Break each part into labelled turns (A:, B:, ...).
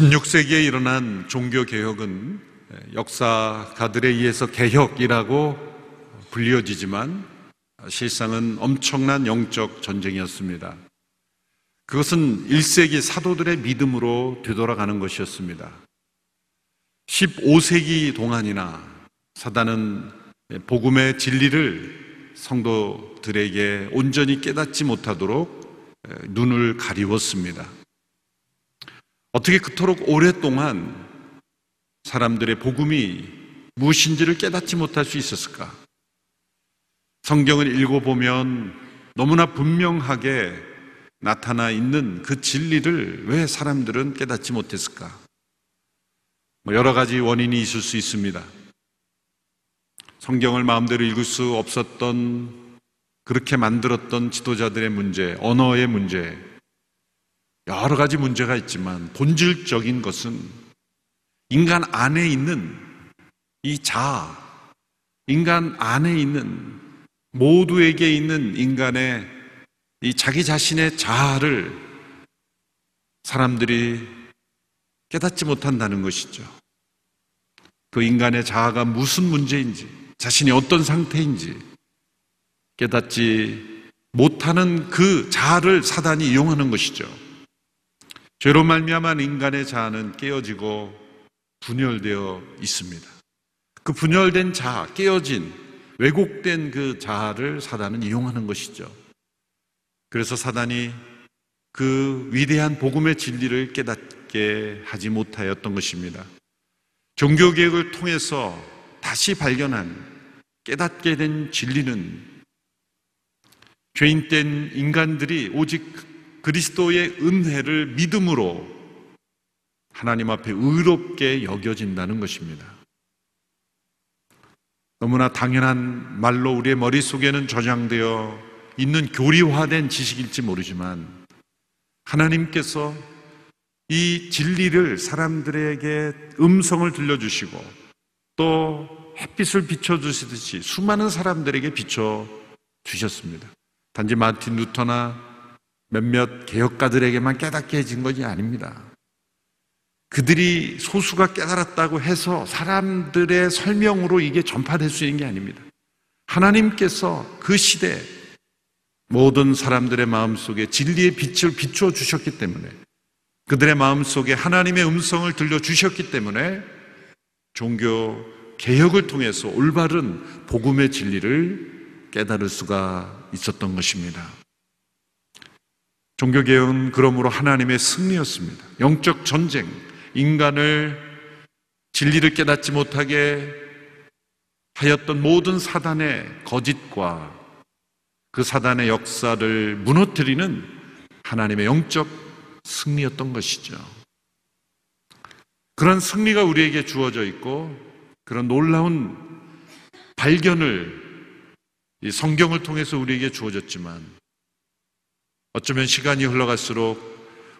A: 16세기에 일어난 종교개혁은 역사가들에 의해서 개혁이라고 불리워지지만 실상은 엄청난 영적 전쟁이었습니다. 그것은 1세기 사도들의 믿음으로 되돌아가는 것이었습니다. 15세기 동안이나 사단은 복음의 진리를 성도들에게 온전히 깨닫지 못하도록 눈을 가리웠습니다. 어떻게 그토록 오랫동안 사람들의 복음이 무엇인지를 깨닫지 못할 수 있었을까? 성경을 읽어보면 너무나 분명하게 나타나 있는 그 진리를 왜 사람들은 깨닫지 못했을까? 뭐 여러 가지 원인이 있을 수 있습니다. 성경을 마음대로 읽을 수 없었던 그렇게 만들었던 지도자들의 문제, 언어의 문제, 여러 가지 문제가 있지만 본질적인 것은 인간 안에 있는 이 자아, 인간 안에 있는 모두에게 있는 인간의 이 자기 자신의 자아를 사람들이 깨닫지 못한다는 것이죠. 그 인간의 자아가 무슨 문제인지, 자신이 어떤 상태인지 깨닫지 못하는 그 자아를 사단이 이용하는 것이죠. 죄로 말미암은 인간의 자아는 깨어지고 분열되어 있습니다. 그 분열된 자아, 깨어진 왜곡된 그 자아를 사단은 이용하는 것이죠. 그래서 사단이 그 위대한 복음의 진리를 깨닫게 하지 못하였던 것입니다. 종교개혁을 통해서 다시 발견한 깨닫게 된 진리는 죄인된 인간들이 오직 그리스도의 은혜를 믿음으로 하나님 앞에 의롭게 여겨진다는 것입니다. 너무나 당연한 말로 우리의 머릿속에는 저장되어 있는 교리화된 지식일지 모르지만 하나님께서 이 진리를 사람들에게 음성을 들려주시고 또 햇빛을 비춰주시듯이 수많은 사람들에게 비춰주셨습니다. 단지 마틴 루터나 몇몇 개혁가들에게만 깨닫게 해진 것이 아닙니다. 그들이 소수가 깨달았다고 해서 사람들의 설명으로 이게 전파될 수 있는 게 아닙니다. 하나님께서 그 시대 모든 사람들의 마음 속에 진리의 빛을 비추어 주셨기 때문에 그들의 마음 속에 하나님의 음성을 들려 주셨기 때문에 종교 개혁을 통해서 올바른 복음의 진리를 깨달을 수가 있었던 것입니다. 종교개혁은 그러므로 하나님의 승리였습니다. 영적 전쟁, 인간을 진리를 깨닫지 못하게 하였던 모든 사단의 거짓과 그 사단의 역사를 무너뜨리는 하나님의 영적 승리였던 것이죠. 그런 승리가 우리에게 주어져 있고 그런 놀라운 발견을 성경을 통해서 우리에게 주어졌지만 어쩌면 시간이 흘러갈수록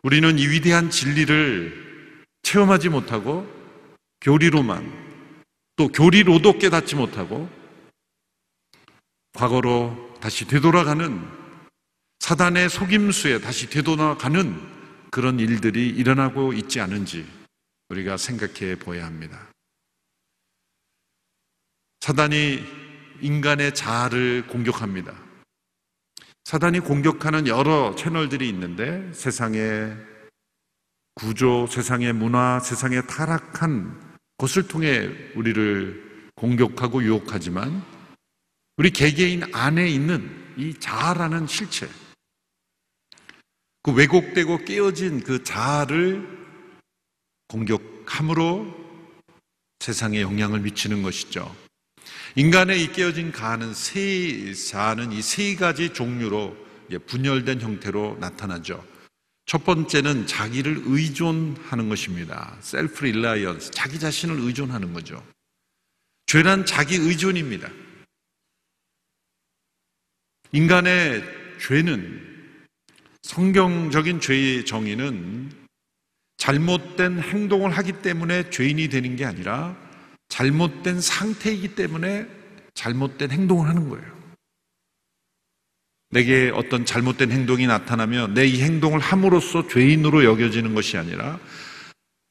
A: 우리는 이 위대한 진리를 체험하지 못하고 교리로만 또 교리로도 깨닫지 못하고 과거로 다시 되돌아가는 사단의 속임수에 다시 되돌아가는 그런 일들이 일어나고 있지 않은지 우리가 생각해 보아야 합니다. 사단이 인간의 자아를 공격합니다. 사단이 공격하는 여러 채널들이 있는데 세상의 구조, 세상의 문화, 세상의 타락한 것을 통해 우리를 공격하고 유혹하지만 우리 개개인 안에 있는 이 자아라는 실체, 그 왜곡되고 깨어진 그 자아를 공격함으로 세상에 영향을 미치는 것이죠. 인간의 이 깨어진 가는 세 사는 이 세 가지 종류로 분열된 형태로 나타나죠. 첫 번째는 자기를 의존하는 것입니다. self-reliance, 자기 자신을 의존하는 거죠. 죄란 자기 의존입니다. 인간의 죄는 성경적인 죄의 정의는 잘못된 행동을 하기 때문에 죄인이 되는 게 아니라 잘못된 상태이기 때문에 잘못된 행동을 하는 거예요. 내게 어떤 잘못된 행동이 나타나면 내 이 행동을 함으로써 죄인으로 여겨지는 것이 아니라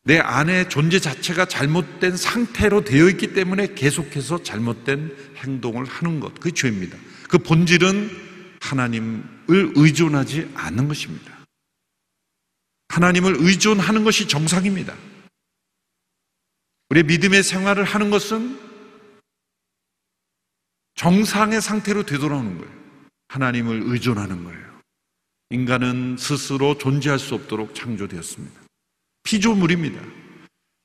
A: 내 안의 존재 자체가 잘못된 상태로 되어 있기 때문에 계속해서 잘못된 행동을 하는 것. 그게 죄입니다. 그 본질은 하나님을 의존하지 않는 것입니다. 하나님을 의존하는 것이 정상입니다. 우리의 믿음의 생활을 하는 것은 정상의 상태로 되돌아오는 거예요. 하나님을 의존하는 거예요. 인간은 스스로 존재할 수 없도록 창조되었습니다. 피조물입니다.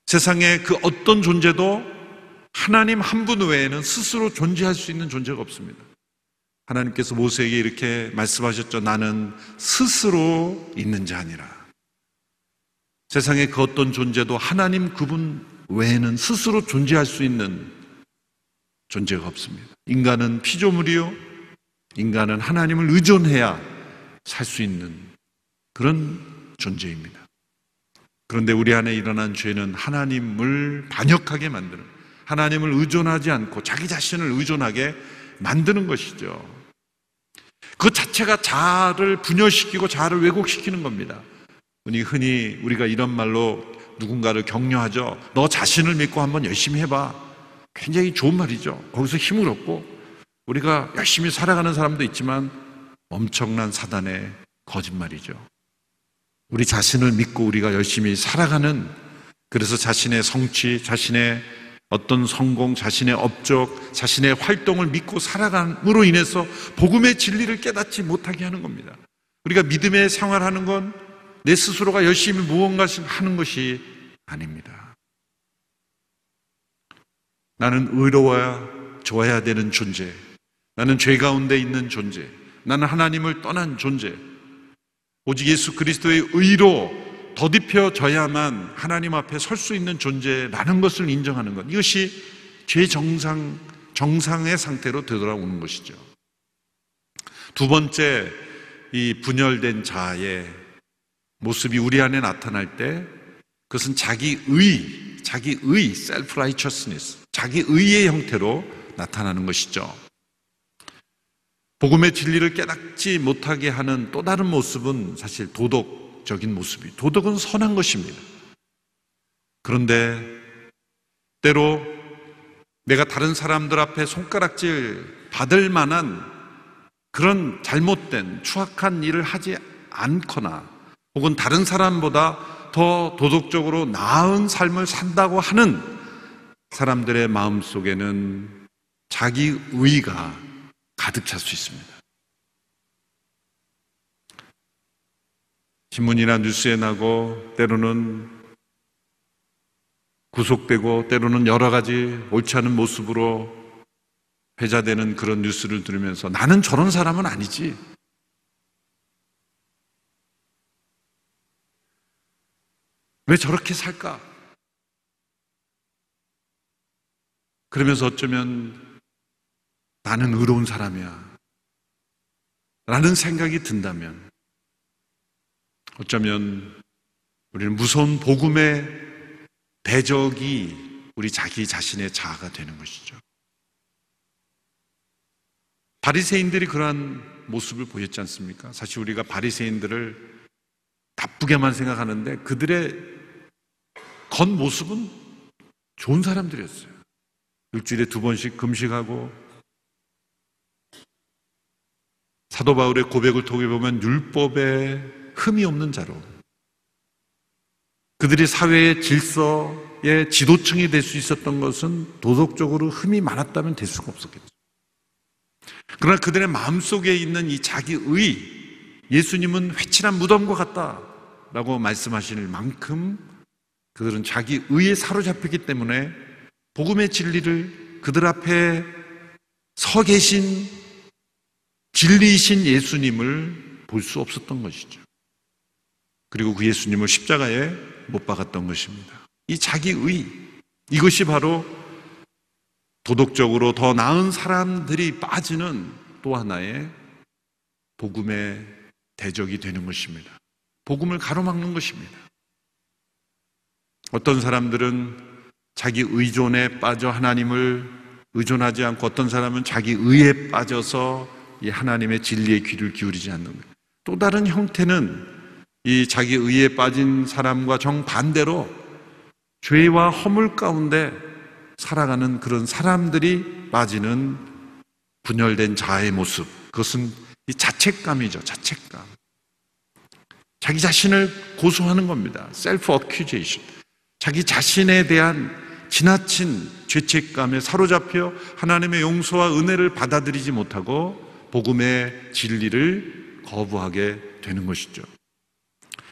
A: 세상에 그 어떤 존재도 하나님 한 분 외에는 스스로 존재할 수 있는 존재가 없습니다. 하나님께서 모세에게 이렇게 말씀하셨죠. 나는 스스로 있는 자 아니라. 세상에 그 어떤 존재도 하나님 그분 외에는 스스로 존재할 수 있는 존재가 없습니다. 인간은 피조물이요. 인간은 하나님을 의존해야 살 수 있는 그런 존재입니다. 그런데 우리 안에 일어난 죄는 하나님을 반역하게 만드는, 하나님을 의존하지 않고 자기 자신을 의존하게 만드는 것이죠. 그 자체가 자아를 분열시키고 자아를 왜곡시키는 겁니다. 흔히 우리가 이런 말로 누군가를 격려하죠. 너 자신을 믿고 한번 열심히 해봐. 굉장히 좋은 말이죠. 거기서 힘을 얻고 우리가 열심히 살아가는 사람도 있지만 엄청난 사단의 거짓말이죠. 우리 자신을 믿고 우리가 열심히 살아가는 그래서 자신의 성취, 자신의 어떤 성공, 자신의 업적, 자신의 활동을 믿고 살아감으로 인해서 복음의 진리를 깨닫지 못하게 하는 겁니다. 우리가 믿음의 생활하는 건 내 스스로가 열심히 무언가 하는 것이 아닙니다. 나는 의로워야 좋아야 되는 존재. 나는 죄 가운데 있는 존재. 나는 하나님을 떠난 존재. 오직 예수 그리스도의 의로 더딥혀져야만 하나님 앞에 설 수 있는 존재라는 것을 인정하는 것. 이것이 죄 정상, 정상의 상태로 되돌아오는 것이죠. 두 번째, 이 분열된 자의 모습이 우리 안에 나타날 때 그것은 자기 의, 자기 의, self righteousness, 자기 의의 형태로 나타나는 것이죠. 복음의 진리를 깨닫지 못하게 하는 또 다른 모습은 사실 도덕적인 모습이. 도덕은 선한 것입니다. 그런데 때로 내가 다른 사람들 앞에 손가락질 받을 만한 그런 잘못된 추악한 일을 하지 않거나 혹은 다른 사람보다 더 도덕적으로 나은 삶을 산다고 하는 사람들의 마음 속에는 자기 의가 가득 찰 수 있습니다. 신문이나 뉴스에 나고 때로는 구속되고 때로는 여러 가지 옳지 않은 모습으로 회자되는 그런 뉴스를 들으면서 나는 저런 사람은 아니지. 왜 저렇게 살까? 그러면서 어쩌면 나는 의로운 사람이야. 라는 생각이 든다면 어쩌면 우리는 무서운 복음의 대적이 우리 자기 자신의 자아가 되는 것이죠. 바리새인들이 그러한 모습을 보였지 않습니까? 사실 우리가 바리새인들을 나쁘게만 생각하는데 그들의 겉모습은 좋은 사람들이었어요. 일주일에 두 번씩 금식하고 사도 바울의 고백을 통해 보면 율법에 흠이 없는 자로 그들이 사회의 질서의 지도층이 될 수 있었던 것은 도덕적으로 흠이 많았다면 될 수가 없었겠죠. 그러나 그들의 마음속에 있는 이 자기의 예수님은 회칠한 무덤과 같다라고 말씀하실 만큼 그들은 자기 의에 사로잡혔기 때문에 복음의 진리를 그들 앞에 서 계신 진리이신 예수님을 볼 수 없었던 것이죠. 그리고 그 예수님을 십자가에 못 박았던 것입니다. 이 자기 의 이것이 바로 도덕적으로 더 나은 사람들이 빠지는 또 하나의 복음의 대적이 되는 것입니다. 복음을 가로막는 것입니다. 어떤 사람들은 자기 의존에 빠져 하나님을 의존하지 않고 어떤 사람은 자기 의에 빠져서 이 하나님의 진리의 귀를 기울이지 않는 거예요. 또 다른 형태는 이 자기 의에 빠진 사람과 정반대로 죄와 허물 가운데 살아가는 그런 사람들이 빠지는 분열된 자아의 모습. 그것은 이 자책감이죠. 자책감. 자기 자신을 고소하는 겁니다. 셀프 어큐제이션. 자기 자신에 대한 지나친 죄책감에 사로잡혀 하나님의 용서와 은혜를 받아들이지 못하고 복음의 진리를 거부하게 되는 것이죠.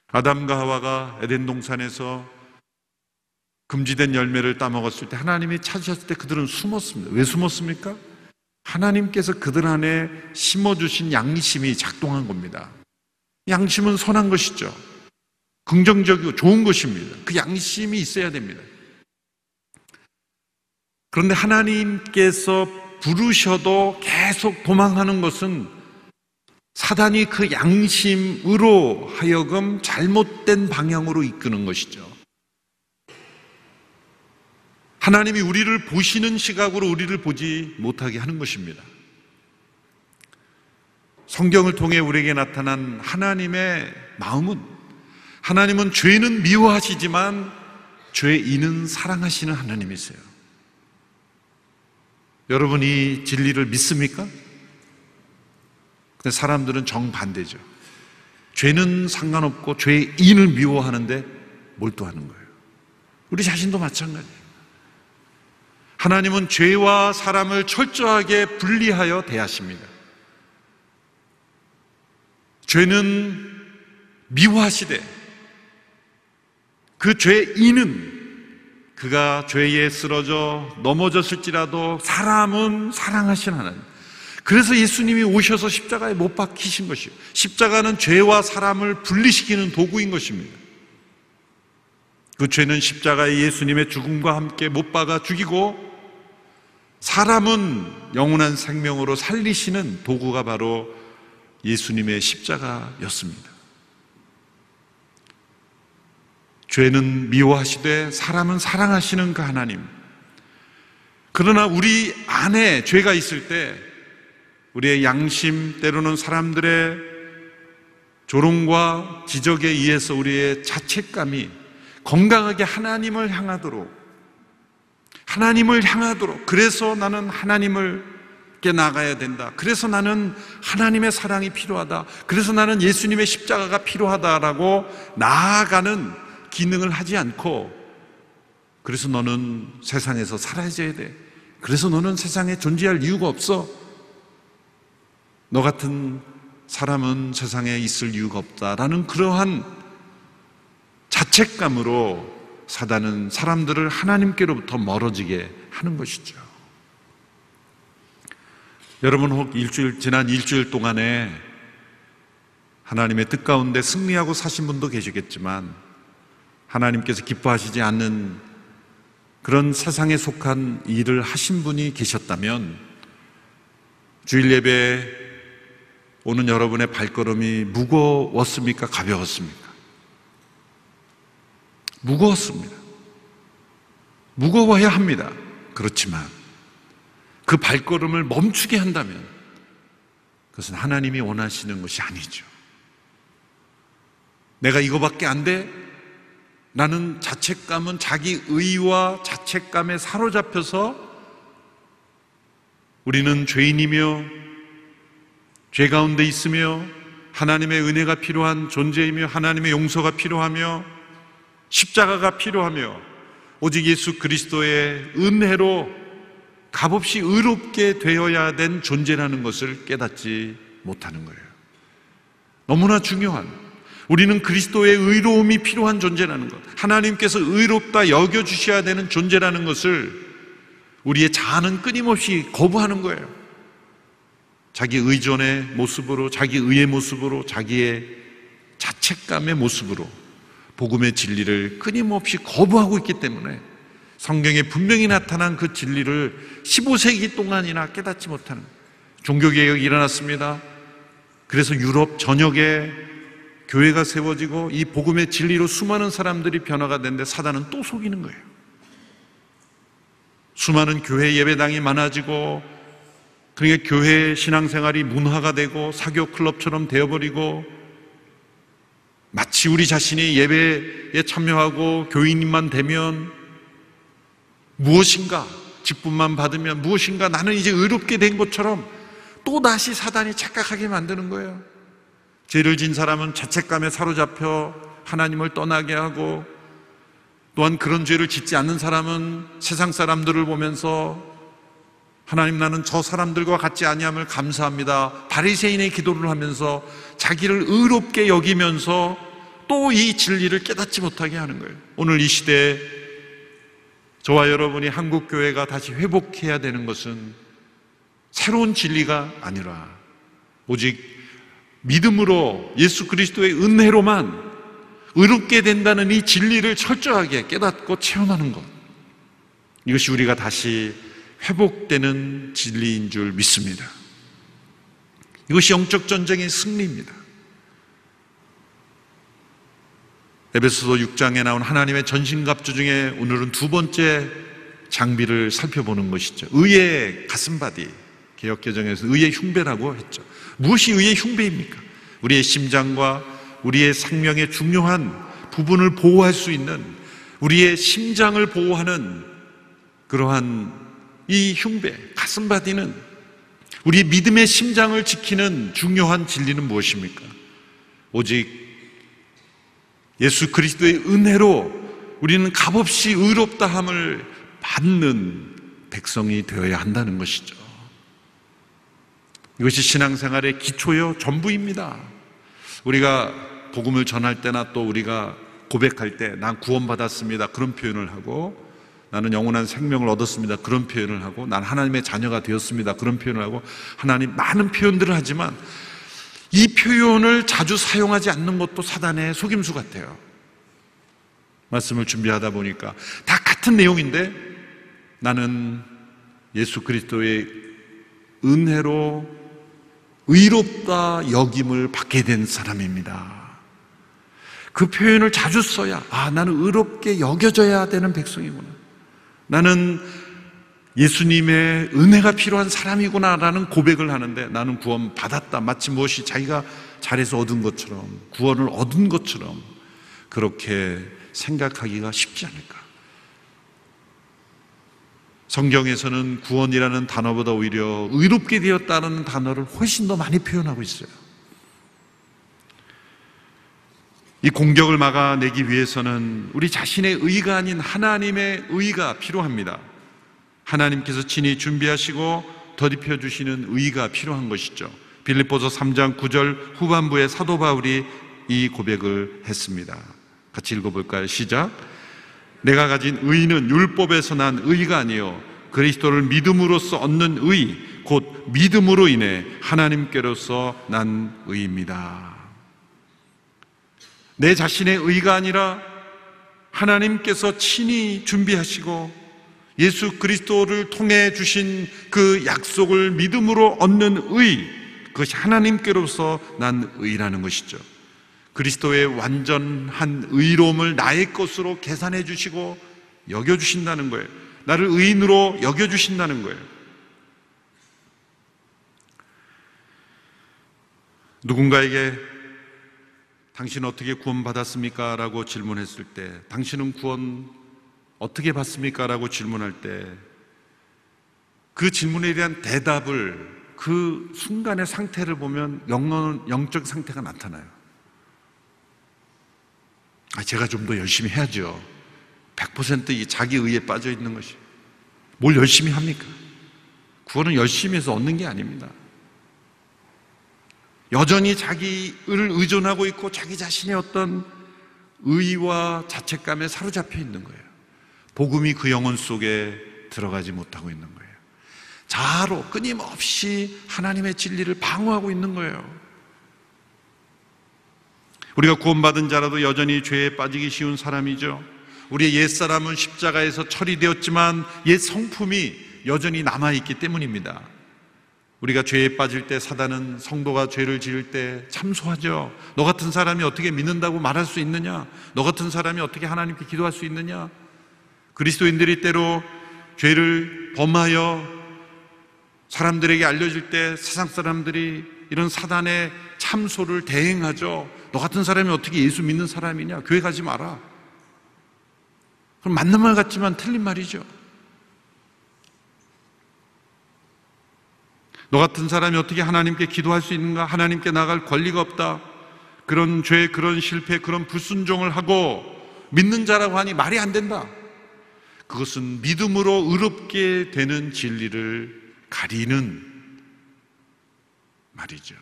A: 아담과 하와가 에덴 동산에서 금지된 열매를 따먹었을 때 하나님이 찾으셨을 때 그들은 숨었습니다. 왜 숨었습니까? 하나님께서 그들 안에 심어주신 양심이 작동한 겁니다. 양심은 선한 것이죠. 긍정적이고 좋은 것입니다. 그 양심이 있어야 됩니다. 그런데 하나님께서 부르셔도 계속 도망하는 것은 사단이 그 양심으로 하여금 잘못된 방향으로 이끄는 것이죠. 하나님이 우리를 보시는 시각으로 우리를 보지 못하게 하는 것입니다. 성경을 통해 우리에게 나타난 하나님의 마음은 하나님은 죄는 미워하시지만 죄인은 사랑하시는 하나님이세요. 여러분 이 진리를 믿습니까? 근데 사람들은 정반대죠. 죄는 상관없고 죄인을 미워하는데 몰두하는 거예요. 우리 자신도 마찬가지예요. 하나님은 죄와 사람을 철저하게 분리하여 대하십니다. 죄는 미워하시되 그 죄인은 그가 죄에 쓰러져 넘어졌을지라도 사람은 사랑하신 하나님. 그래서 예수님이 오셔서 십자가에 못 박히신 것이요. 십자가는 죄와 사람을 분리시키는 도구인 것입니다. 그 죄는 십자가에 예수님의 죽음과 함께 못 박아 죽이고 사람은 영원한 생명으로 살리시는 도구가 바로 예수님의 십자가였습니다. 죄는 미워하시되 사람은 사랑하시는 그 하나님. 그러나 우리 안에 죄가 있을 때 우리의 양심, 때로는 사람들의 조롱과 지적에 의해서 우리의 자책감이 건강하게 하나님을 향하도록 하나님을 향하도록 그래서 나는 하나님을 께 나가야 된다. 그래서 나는 하나님의 사랑이 필요하다. 그래서 나는 예수님의 십자가가 필요하다라고 나아가는 기능을 하지 않고 그래서 너는 세상에서 사라져야 돼. 그래서 너는 세상에 존재할 이유가 없어. 너 같은 사람은 세상에 있을 이유가 없다라는 그러한 자책감으로 사단은 사람들을 하나님께로부터 멀어지게 하는 것이죠. 여러분 혹 일주일 지난 일주일 동안에 하나님의 뜻 가운데 승리하고 사신 분도 계시겠지만 하나님께서 기뻐하시지 않는 그런 세상에 속한 일을 하신 분이 계셨다면 주일 예배 오는 여러분의 발걸음이 무거웠습니까? 가벼웠습니까? 무거웠습니다. 무거워야 합니다. 그렇지만 그 발걸음을 멈추게 한다면 그것은 하나님이 원하시는 것이 아니죠. 내가 이거밖에 안 돼? 나는 자책감은 자기 의와 자책감에 사로잡혀서 우리는 죄인이며 죄 가운데 있으며 하나님의 은혜가 필요한 존재이며 하나님의 용서가 필요하며 십자가가 필요하며 오직 예수 그리스도의 은혜로 값없이 의롭게 되어야 된 존재라는 것을 깨닫지 못하는 거예요. 너무나 중요한 우리는 그리스도의 의로움이 필요한 존재라는 것, 하나님께서 의롭다 여겨주셔야 되는 존재라는 것을 우리의 자아는 끊임없이 거부하는 거예요. 자기 의존의 모습으로, 자기 의의 모습으로, 자기의 자책감의 모습으로 복음의 진리를 끊임없이 거부하고 있기 때문에 성경에 분명히 나타난 그 진리를 15세기 동안이나 깨닫지 못하는 종교개혁이 일어났습니다. 그래서 유럽 전역에 교회가 세워지고 이 복음의 진리로 수많은 사람들이 변화가 됐는데 사단은 또 속이는 거예요. 수많은 교회 예배당이 많아지고 그러니까 교회 신앙생활이 문화가 되고 사교 클럽처럼 되어버리고 마치 우리 자신이 예배에 참여하고 교인만 되면 무엇인가 직분만 받으면 무엇인가 나는 이제 의롭게 된 것처럼 또 다시 사단이 착각하게 만드는 거예요. 죄를 진 사람은 자책감에 사로잡혀 하나님을 떠나게 하고 또한 그런 죄를 짓지 않는 사람은 세상 사람들을 보면서 하나님 나는 저 사람들과 같지 아니함을 감사합니다. 바리새인의 기도를 하면서 자기를 의롭게 여기면서 또 이 진리를 깨닫지 못하게 하는 거예요. 오늘 이 시대에 저와 여러분이 한국 교회가 다시 회복해야 되는 것은 새로운 진리가 아니라 오직 믿음으로 예수 그리스도의 은혜로만 의롭게 된다는 이 진리를 철저하게 깨닫고 체험하는 것. 이것이 우리가 다시 회복되는 진리인 줄 믿습니다. 이것이 영적 전쟁의 승리입니다. 에베소서 6장에 나온 하나님의 전신갑주 중에 오늘은 두 번째 장비를 살펴보는 것이죠. 의의 가슴바디. 개혁개정에서 의의 흉배라고 했죠. 무엇이 의의 흉배입니까? 우리의 심장과 우리의 생명의 중요한 부분을 보호할 수 있는 우리의 심장을 보호하는 그러한 이 흉배, 가슴받이는 우리 믿음의 심장을 지키는 중요한 진리는 무엇입니까? 오직 예수 그리스도의 은혜로 우리는 값없이 의롭다함을 받는 백성이 되어야 한다는 것이죠. 이것이 신앙생활의 기초요 전부입니다. 우리가 복음을 전할 때나 또 우리가 고백할 때 난 구원받았습니다. 그런 표현을 하고 나는 영원한 생명을 얻었습니다. 그런 표현을 하고 난 하나님의 자녀가 되었습니다. 그런 표현을 하고 하나님 많은 표현들을 하지만 이 표현을 자주 사용하지 않는 것도 사단의 속임수 같아요. 말씀을 준비하다 보니까 다 같은 내용인데 나는 예수 그리스도의 은혜로 의롭다 여김을 받게 된 사람입니다. 그 표현을 자주 써야, 아, 나는 의롭게 여겨져야 되는 백성이구나. 나는 예수님의 은혜가 필요한 사람이구나라는 고백을 하는데 나는 구원 받았다. 마치 무엇이 자기가 잘해서 얻은 것처럼, 구원을 얻은 것처럼 그렇게 생각하기가 쉽지 않을까. 성경에서는 구원이라는 단어보다 오히려 의롭게 되었다는 단어를 훨씬 더 많이 표현하고 있어요. 이 공격을 막아내기 위해서는 우리 자신의 의가 아닌 하나님의 의가 필요합니다. 하나님께서 친히 준비하시고 더입혀 주시는 의가 필요한 것이죠. 빌립보서 3장 9절 후반부에 사도 바울이 이 고백을 했습니다. 같이 읽어볼까요? 시작. 내가 가진 의는 율법에서 난 의가 아니요 그리스도를 믿음으로써 얻는 의, 곧 믿음으로 인해 하나님께로서 난 의입니다. 내 자신의 의가 아니라 하나님께서 친히 준비하시고 예수 그리스도를 통해 주신 그 약속을 믿음으로 얻는 의, 그것이 하나님께로서 난 의라는 것이죠. 그리스도의 완전한 의로움을 나의 것으로 계산해 주시고 여겨 주신다는 거예요. 나를 의인으로 여겨 주신다는 거예요. 누군가에게 당신 어떻게 구원받았습니까? 라고 질문했을 때, 당신은 구원 어떻게 받습니까? 라고 질문할 때, 그 질문에 대한 대답을 그 순간의 상태를 보면 영, 영적 상태가 나타나요. 아, 제가 좀 더 열심히 해야죠. 100%이 자기 의에 빠져 있는 것이. 뭘 열심히 합니까? 구원은 열심히 해서 얻는 게 아닙니다. 여전히 자기를 의존하고 있고 자기 자신의 어떤 의와 자책감에 사로잡혀 있는 거예요. 복음이 그 영혼 속에 들어가지 못하고 있는 거예요. 자아로 끊임없이 하나님의 진리를 방어하고 있는 거예요. 우리가 구원받은 자라도 여전히 죄에 빠지기 쉬운 사람이죠. 우리의 옛사람은 십자가에서 처리되었지만 옛 성품이 여전히 남아있기 때문입니다. 우리가 죄에 빠질 때 사단은 성도가 죄를 지을 때 참소하죠. 너 같은 사람이 어떻게 믿는다고 말할 수 있느냐? 너 같은 사람이 어떻게 하나님께 기도할 수 있느냐? 그리스도인들이 때로 죄를 범하여 사람들에게 알려질 때 세상 사람들이 이런 사단의 참소를 대행하죠. 너 같은 사람이 어떻게 예수 믿는 사람이냐? 교회 가지 마라. 그럼 맞는 말 같지만 틀린 말이죠. 너 같은 사람이 어떻게 하나님께 기도할 수 있는가? 하나님께 나갈 권리가 없다. 그런 죄, 그런 실패, 그런 불순종을 하고 믿는 자라고 하니 말이 안 된다. 그것은 믿음으로 의롭게 되는 진리를 가리는 말이죠.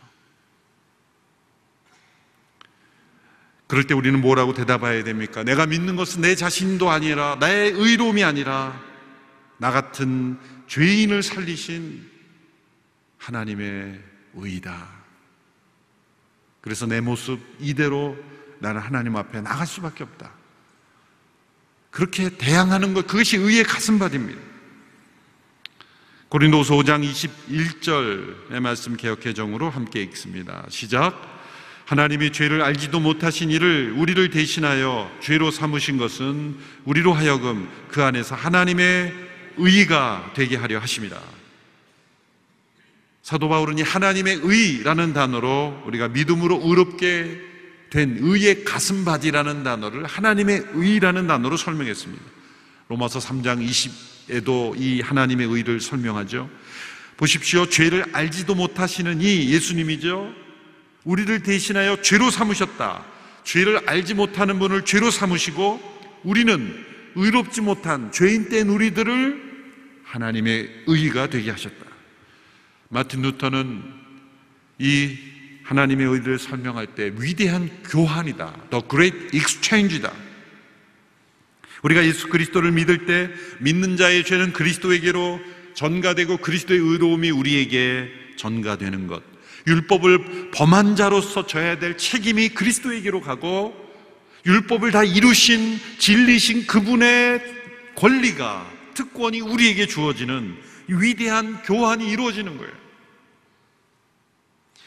A: 그럴 때 우리는 뭐라고 대답해야 됩니까? 내가 믿는 것은 내 자신도 아니라 나의 의로움이 아니라 나 같은 죄인을 살리신 하나님의 의다. 그래서 내 모습 이대로 나는 하나님 앞에 나갈 수밖에 없다. 그렇게 대항하는 것, 그것이 의의 가슴밭입니다. 고린도서 5장 21절의 말씀 개혁 개정으로 함께 읽습니다. 시작. 하나님이 죄를 알지도 못하신 이를 우리를 대신하여 죄로 삼으신 것은 우리로 하여금 그 안에서 하나님의 의가 되게 하려 하십니다. 사도 바울은 이 하나님의 의라는 단어로 우리가 믿음으로 의롭게 된 의의 가슴바디라는 단어를 하나님의 의라는 단어로 설명했습니다. 로마서 3장 20에도 이 하나님의 의를 설명하죠. 보십시오. 죄를 알지도 못하시는 이 예수님이죠. 우리를 대신하여 죄로 삼으셨다. 죄를 알지 못하는 분을 죄로 삼으시고 우리는 의롭지 못한 죄인 된 우리들을 하나님의 의가 되게 하셨다. 마틴 루터는 이 하나님의 의를 설명할 때 위대한 교환이다. The Great Exchange다. 우리가 예수 그리스도를 믿을 때 믿는 자의 죄는 그리스도에게로 전가되고 그리스도의 의로움이 우리에게 전가되는 것. 율법을 범한 자로서 져야 될 책임이 그리스도에게로 가고 율법을 다 이루신 진리신 그분의 권리가 특권이 우리에게 주어지는 위대한 교환이 이루어지는 거예요.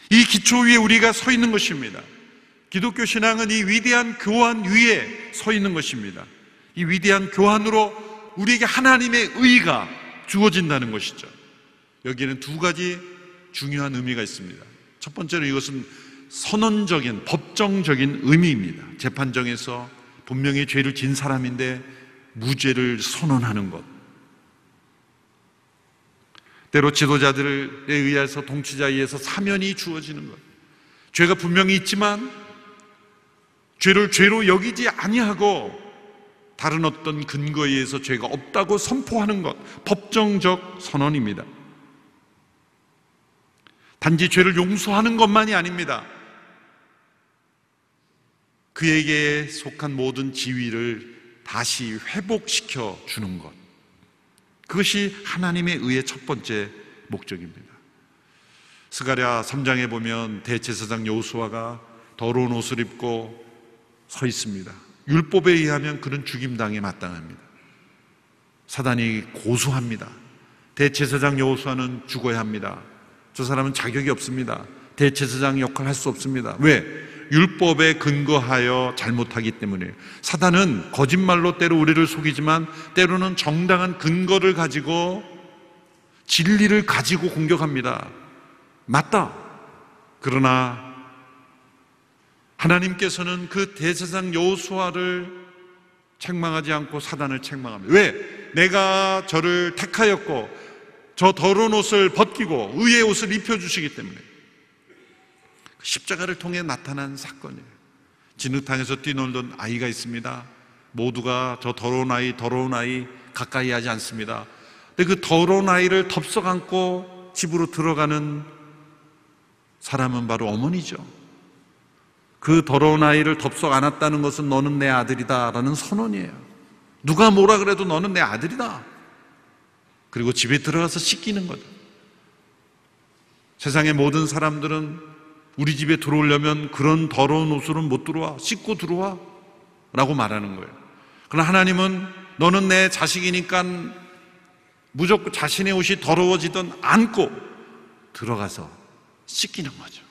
A: 이 기초 위에 우리가 서 있는 것입니다. 기독교 신앙은 이 위대한 교환 위에 서 있는 것입니다. 이 위대한 교환으로 우리에게 하나님의 의가 주어진다는 것이죠. 여기에는 두 가지 중요한 의미가 있습니다. 첫 번째로 이것은 선언적인 법정적인 의미입니다. 재판정에서 분명히 죄를 진 사람인데 무죄를 선언하는 것. 때로 지도자들에 의해서 동치자에 의해서 사면이 주어지는 것. 죄가 분명히 있지만 죄를 죄로 여기지 아니하고 다른 어떤 근거에 의해서 죄가 없다고 선포하는 것. 법정적 선언입니다. 단지 죄를 용서하는 것만이 아닙니다. 그에게 속한 모든 지위를 다시 회복시켜 주는 것. 그것이 하나님의 의의 첫 번째 목적입니다. 스가랴 3장에 보면 대제사장 여호수아가 더러운 옷을 입고 서 있습니다. 율법에 의하면 그는 죽임당에 마땅합니다. 사단이 고소합니다. 대제사장 여호수아는 죽어야 합니다. 저 사람은 자격이 없습니다. 대제사장 역할을 할 수 없습니다. 왜? 율법에 근거하여 잘못하기 때문에 사단은 거짓말로 때로 우리를 속이지만 때로는 정당한 근거를 가지고 진리를 가지고 공격합니다. 맞다. 그러나 하나님께서는 그 대제사장 여호수아를 책망하지 않고 사단을 책망합니다. 왜? 내가 저를 택하였고 저 더러운 옷을 벗기고 의의 옷을 입혀주시기 때문에 십자가를 통해 나타난 사건이에요. 진흙탕에서 뛰놀던 아이가 있습니다. 모두가 저 더러운 아이, 더러운 아이 가까이 하지 않습니다. 근데 그 더러운 아이를 덥석 안고 집으로 들어가는 사람은 바로 어머니죠. 그 더러운 아이를 덥석 안았다는 것은 너는 내 아들이다 라는 선언이에요. 누가 뭐라 그래도 너는 내 아들이다. 그리고 집에 들어가서 씻기는 거죠. 세상의 모든 사람들은 우리 집에 들어오려면 그런 더러운 옷으로는 못 들어와. 씻고 들어와. 라고 말하는 거예요. 그러나 하나님은 너는 내 자식이니까 무조건 자신의 옷이 더러워지던 안고 들어가서 씻기는 거죠.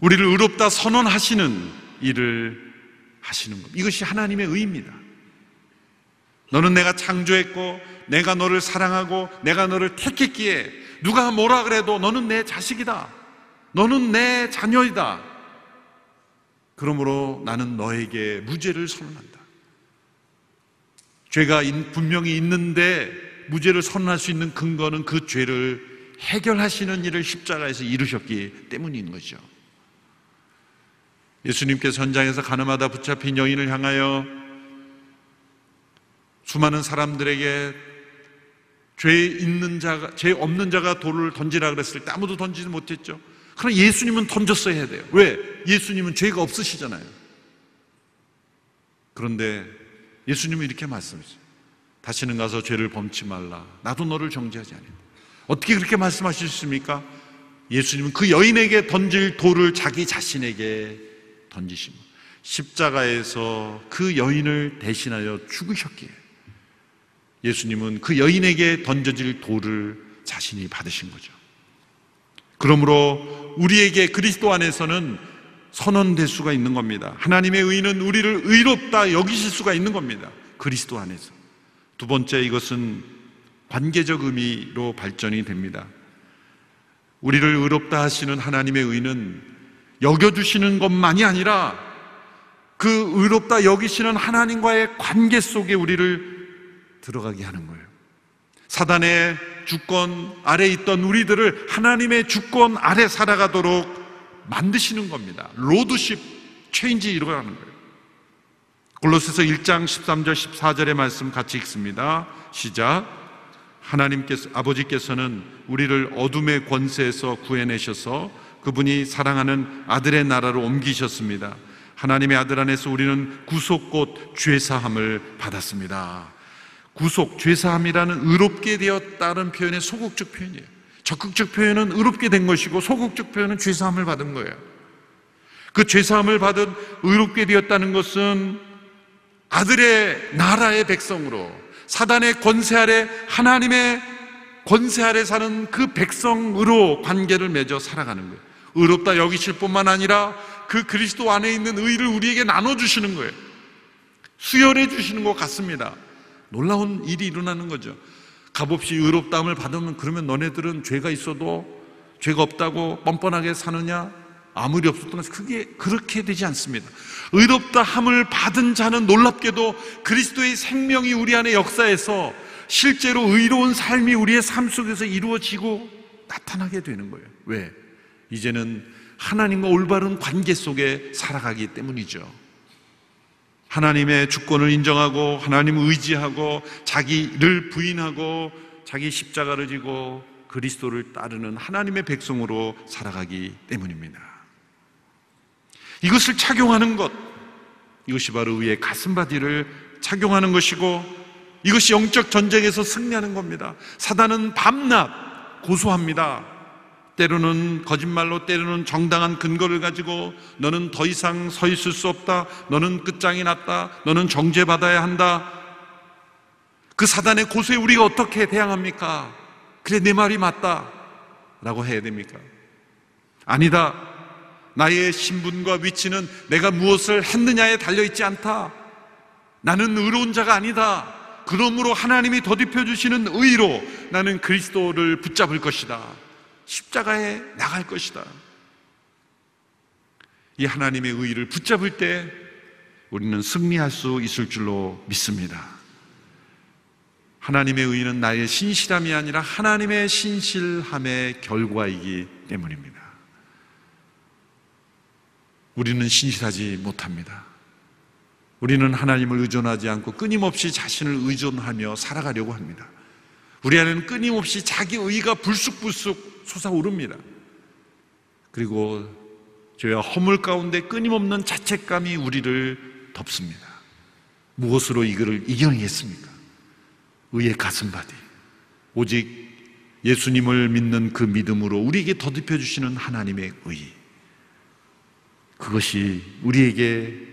A: 우리를 의롭다 선언하시는 일을 하시는 것. 이것이 하나님의 의입니다. 너는 내가 창조했고 내가 너를 사랑하고 내가 너를 택했기에 누가 뭐라 그래도 너는 내 자식이다. 너는 내 자녀이다. 그러므로 나는 너에게 무죄를 선언한다. 죄가 분명히 있는데 무죄를 선언할 수 있는 근거는 그 죄를 해결하시는 일을 십자가에서 이루셨기 때문인 거죠. 예수님께서 현장에서 가늠하다 붙잡힌 여인을 향하여 수많은 사람들에게 죄 있는 자가, 죄 없는 자가 돌을 던지라 그랬을 때 아무도 던지지 못했죠. 그러나 예수님은 던졌어야 돼요. 왜? 예수님은 죄가 없으시잖아요. 그런데 예수님은 이렇게 말씀하세요. 다시는 가서 죄를 범치 말라. 나도 너를 정죄하지 않는다. 어떻게 그렇게 있습니까? 예수님은 그 여인에게 던질 돌을 자기 자신에게 던지시고 십자가에서 그 여인을 대신하여 죽으셨기에 예수님은 그 여인에게 던져질 돌을 자신이 받으신 거죠. 그러므로 우리에게 그리스도 안에서는 선언될 수가 있는 겁니다. 하나님의 의는 우리를 의롭다 여기실 수가 있는 겁니다. 그리스도 안에서. 두 번째 이것은 관계적 의미로 발전이 됩니다. 우리를 의롭다 하시는 하나님의 의는 여겨주시는 것만이 아니라 그 의롭다 여기시는 하나님과의 관계 속에 우리를 들어가게 하는 거예요. 사단의 주권 아래 있던 우리들을 하나님의 주권 아래 살아가도록 만드시는 겁니다. 로드십 체인지 일어나는 거예요. 골로새서 1장 13절 14절의 말씀 같이 읽습니다. 시작. 하나님께서 아버지께서는 우리를 어둠의 권세에서 구해내셔서 그분이 사랑하는 아들의 나라로 옮기셨습니다. 하나님의 아들 안에서 우리는 구속 곧 죄 사함을 받았습니다. 구속, 죄사함이라는 의롭게 되었다는 표현의 소극적 표현이에요. 적극적 표현은 의롭게 된 것이고 소극적 표현은 죄사함을 받은 거예요. 그 죄사함을 받은 의롭게 되었다는 것은 아들의 나라의 백성으로 사단의 권세 아래 하나님의 권세 아래 사는 그 백성으로 관계를 맺어 살아가는 거예요. 의롭다 여기실 뿐만 아니라 그 그리스도 안에 있는 의를 우리에게 나눠 주시는 거예요. 수혈해 주시는 것 같습니다. 놀라운 일이 일어나는 거죠. 값없이 의롭다함을 받으면 그러면 너네들은 죄가 있어도 죄가 없다고 뻔뻔하게 사느냐? 아무리 없었던 그게 그렇게 되지 않습니다. 의롭다 함을 받은 자는 놀랍게도 그리스도의 생명이 우리 안에 역사에서 실제로 의로운 삶이 우리의 삶 속에서 이루어지고 나타나게 되는 거예요. 왜? 이제는 하나님과 올바른 관계 속에 살아가기 때문이죠. 하나님의 주권을 인정하고 하나님을 의지하고 자기를 부인하고 자기 십자가를 지고 그리스도를 따르는 하나님의 백성으로 살아가기 때문입니다. 이것을 착용하는 것, 이것이 바로 의의 가슴바디를 착용하는 것이고 이것이 영적 전쟁에서 승리하는 겁니다. 사단은 밤낮 고소합니다. 때로는 거짓말로 때로는 정당한 근거를 가지고 너는 더 이상 서 있을 수 없다. 너는 끝장이 났다. 너는 정죄받아야 한다. 그 사단의 고소에 우리가 어떻게 대항합니까? 그래, 내 말이 맞다. 라고 해야 됩니까? 아니다. 나의 신분과 위치는 내가 무엇을 했느냐에 달려있지 않다. 나는 의로운 자가 아니다. 그러므로 하나님이 더딥혀 주시는 의로 나는 그리스도를 붙잡을 것이다. 십자가에 나갈 것이다. 이 하나님의 의를 붙잡을 때 우리는 승리할 수 있을 줄로 믿습니다. 하나님의 의는 나의 신실함이 아니라 하나님의 신실함의 결과이기 때문입니다. 우리는 신실하지 못합니다. 우리는 하나님을 의존하지 않고 끊임없이 자신을 의존하며 살아가려고 합니다. 우리 안에는 끊임없이 자기 의가 불쑥불쑥 솟아오릅니다. 그리고 죄와 허물 가운데 끊임없는 자책감이 우리를 덮습니다. 무엇으로 이거를 이겨내겠습니까? 의의 가슴바디. 오직 예수님을 믿는 그 믿음으로 우리에게 더듬혀 주시는 하나님의 의. 그것이 우리에게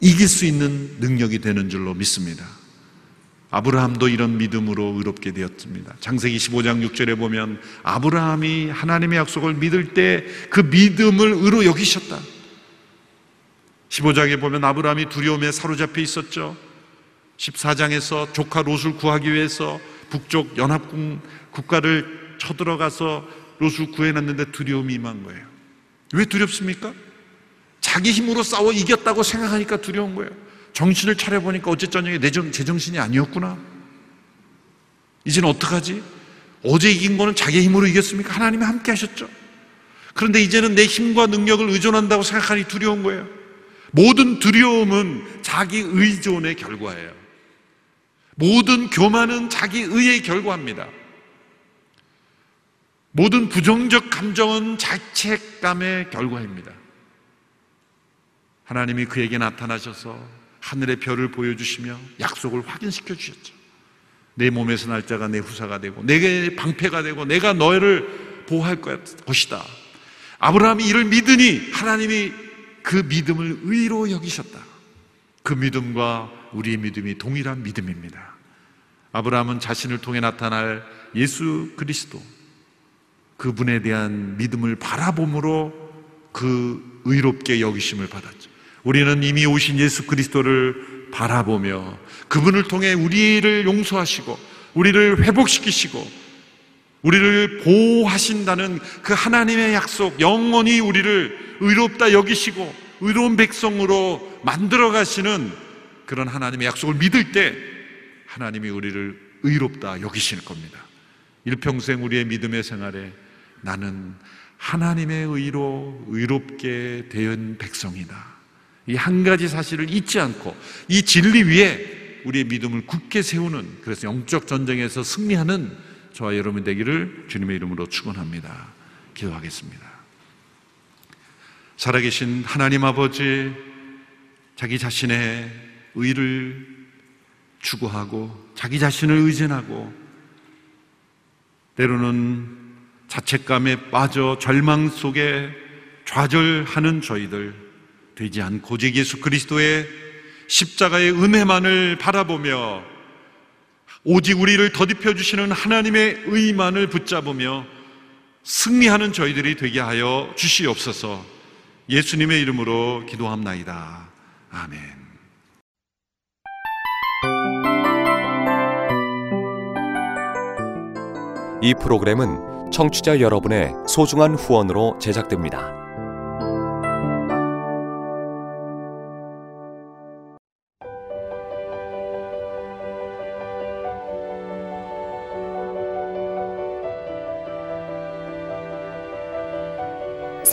A: 이길 수 있는 능력이 되는 줄로 믿습니다. 아브라함도 이런 믿음으로 의롭게 되었습니다. 장세기 15장 6절에 보면 아브라함이 하나님의 약속을 믿을 때 그 믿음을 의로 여기셨다. 15장에 보면 아브라함이 두려움에 사로잡혀 있었죠. 14장에서 조카 롯을 구하기 위해서 북쪽 연합군 국가를 쳐들어가서 롯을 구해놨는데 두려움이 임한 거예요. 왜 두렵습니까? 자기 힘으로 싸워 이겼다고 생각하니까 두려운 거예요. 정신을 차려보니까 어째 저녁에 내 정, 제정신이 아니었구나. 이제는 어떡하지? 어제 이긴 거는 자기 힘으로 이겼습니까? 하나님이 함께 하셨죠. 그런데 이제는 내 힘과 능력을 의존한다고 생각하니 두려운 거예요. 모든 두려움은 자기 의존의 결과예요. 모든 교만은 자기 의의 결과입니다. 모든 부정적 감정은 자책감의 결과입니다. 하나님이 그에게 나타나셔서 하늘의 별을 보여주시며 약속을 확인시켜 주셨죠. 내 몸에서 날 자가 내 후사가 되고 내게 방패가 되고 내가 너를 보호할 것이다. 아브라함이 이를 믿으니 하나님이 그 믿음을 의로 여기셨다. 그 믿음과 우리의 믿음이 동일한 믿음입니다. 아브라함은 자신을 통해 나타날 예수 그리스도 그분에 대한 믿음을 바라봄으로 그 의롭게 여기심을 받았죠. 우리는 이미 오신 예수 그리스도를 바라보며 그분을 통해 우리를 용서하시고 우리를 회복시키시고 우리를 보호하신다는 그 하나님의 약속, 영원히 우리를 의롭다 여기시고 의로운 백성으로 만들어 가시는 그런 하나님의 약속을 믿을 때 하나님이 우리를 의롭다 여기실 겁니다. 일평생 우리의 믿음의 생활에 나는 하나님의 의로 의롭게 된 백성이다. 이 한 가지 사실을 잊지 않고 이 진리 위에 우리의 믿음을 굳게 세우는 그래서 영적 전쟁에서 승리하는 저와 여러분 되기를 주님의 이름으로 축원합니다. 기도하겠습니다. 살아계신 하나님 아버지 자기 자신의 의를 추구하고 자기 자신을 의존하고 때로는 자책감에 빠져 절망 속에 좌절하는 저희들 되지 않고 오직 예수 그리스도의 십자가의 은혜만을 바라보며 오직 우리를 더딥혀 주시는 하나님의 의만을 붙잡으며 승리하는 저희들이 되게 하여 주시옵소서 예수님의 이름으로 기도합나이다. 아멘.
B: 이 프로그램은 청취자 여러분의 소중한 후원으로 제작됩니다.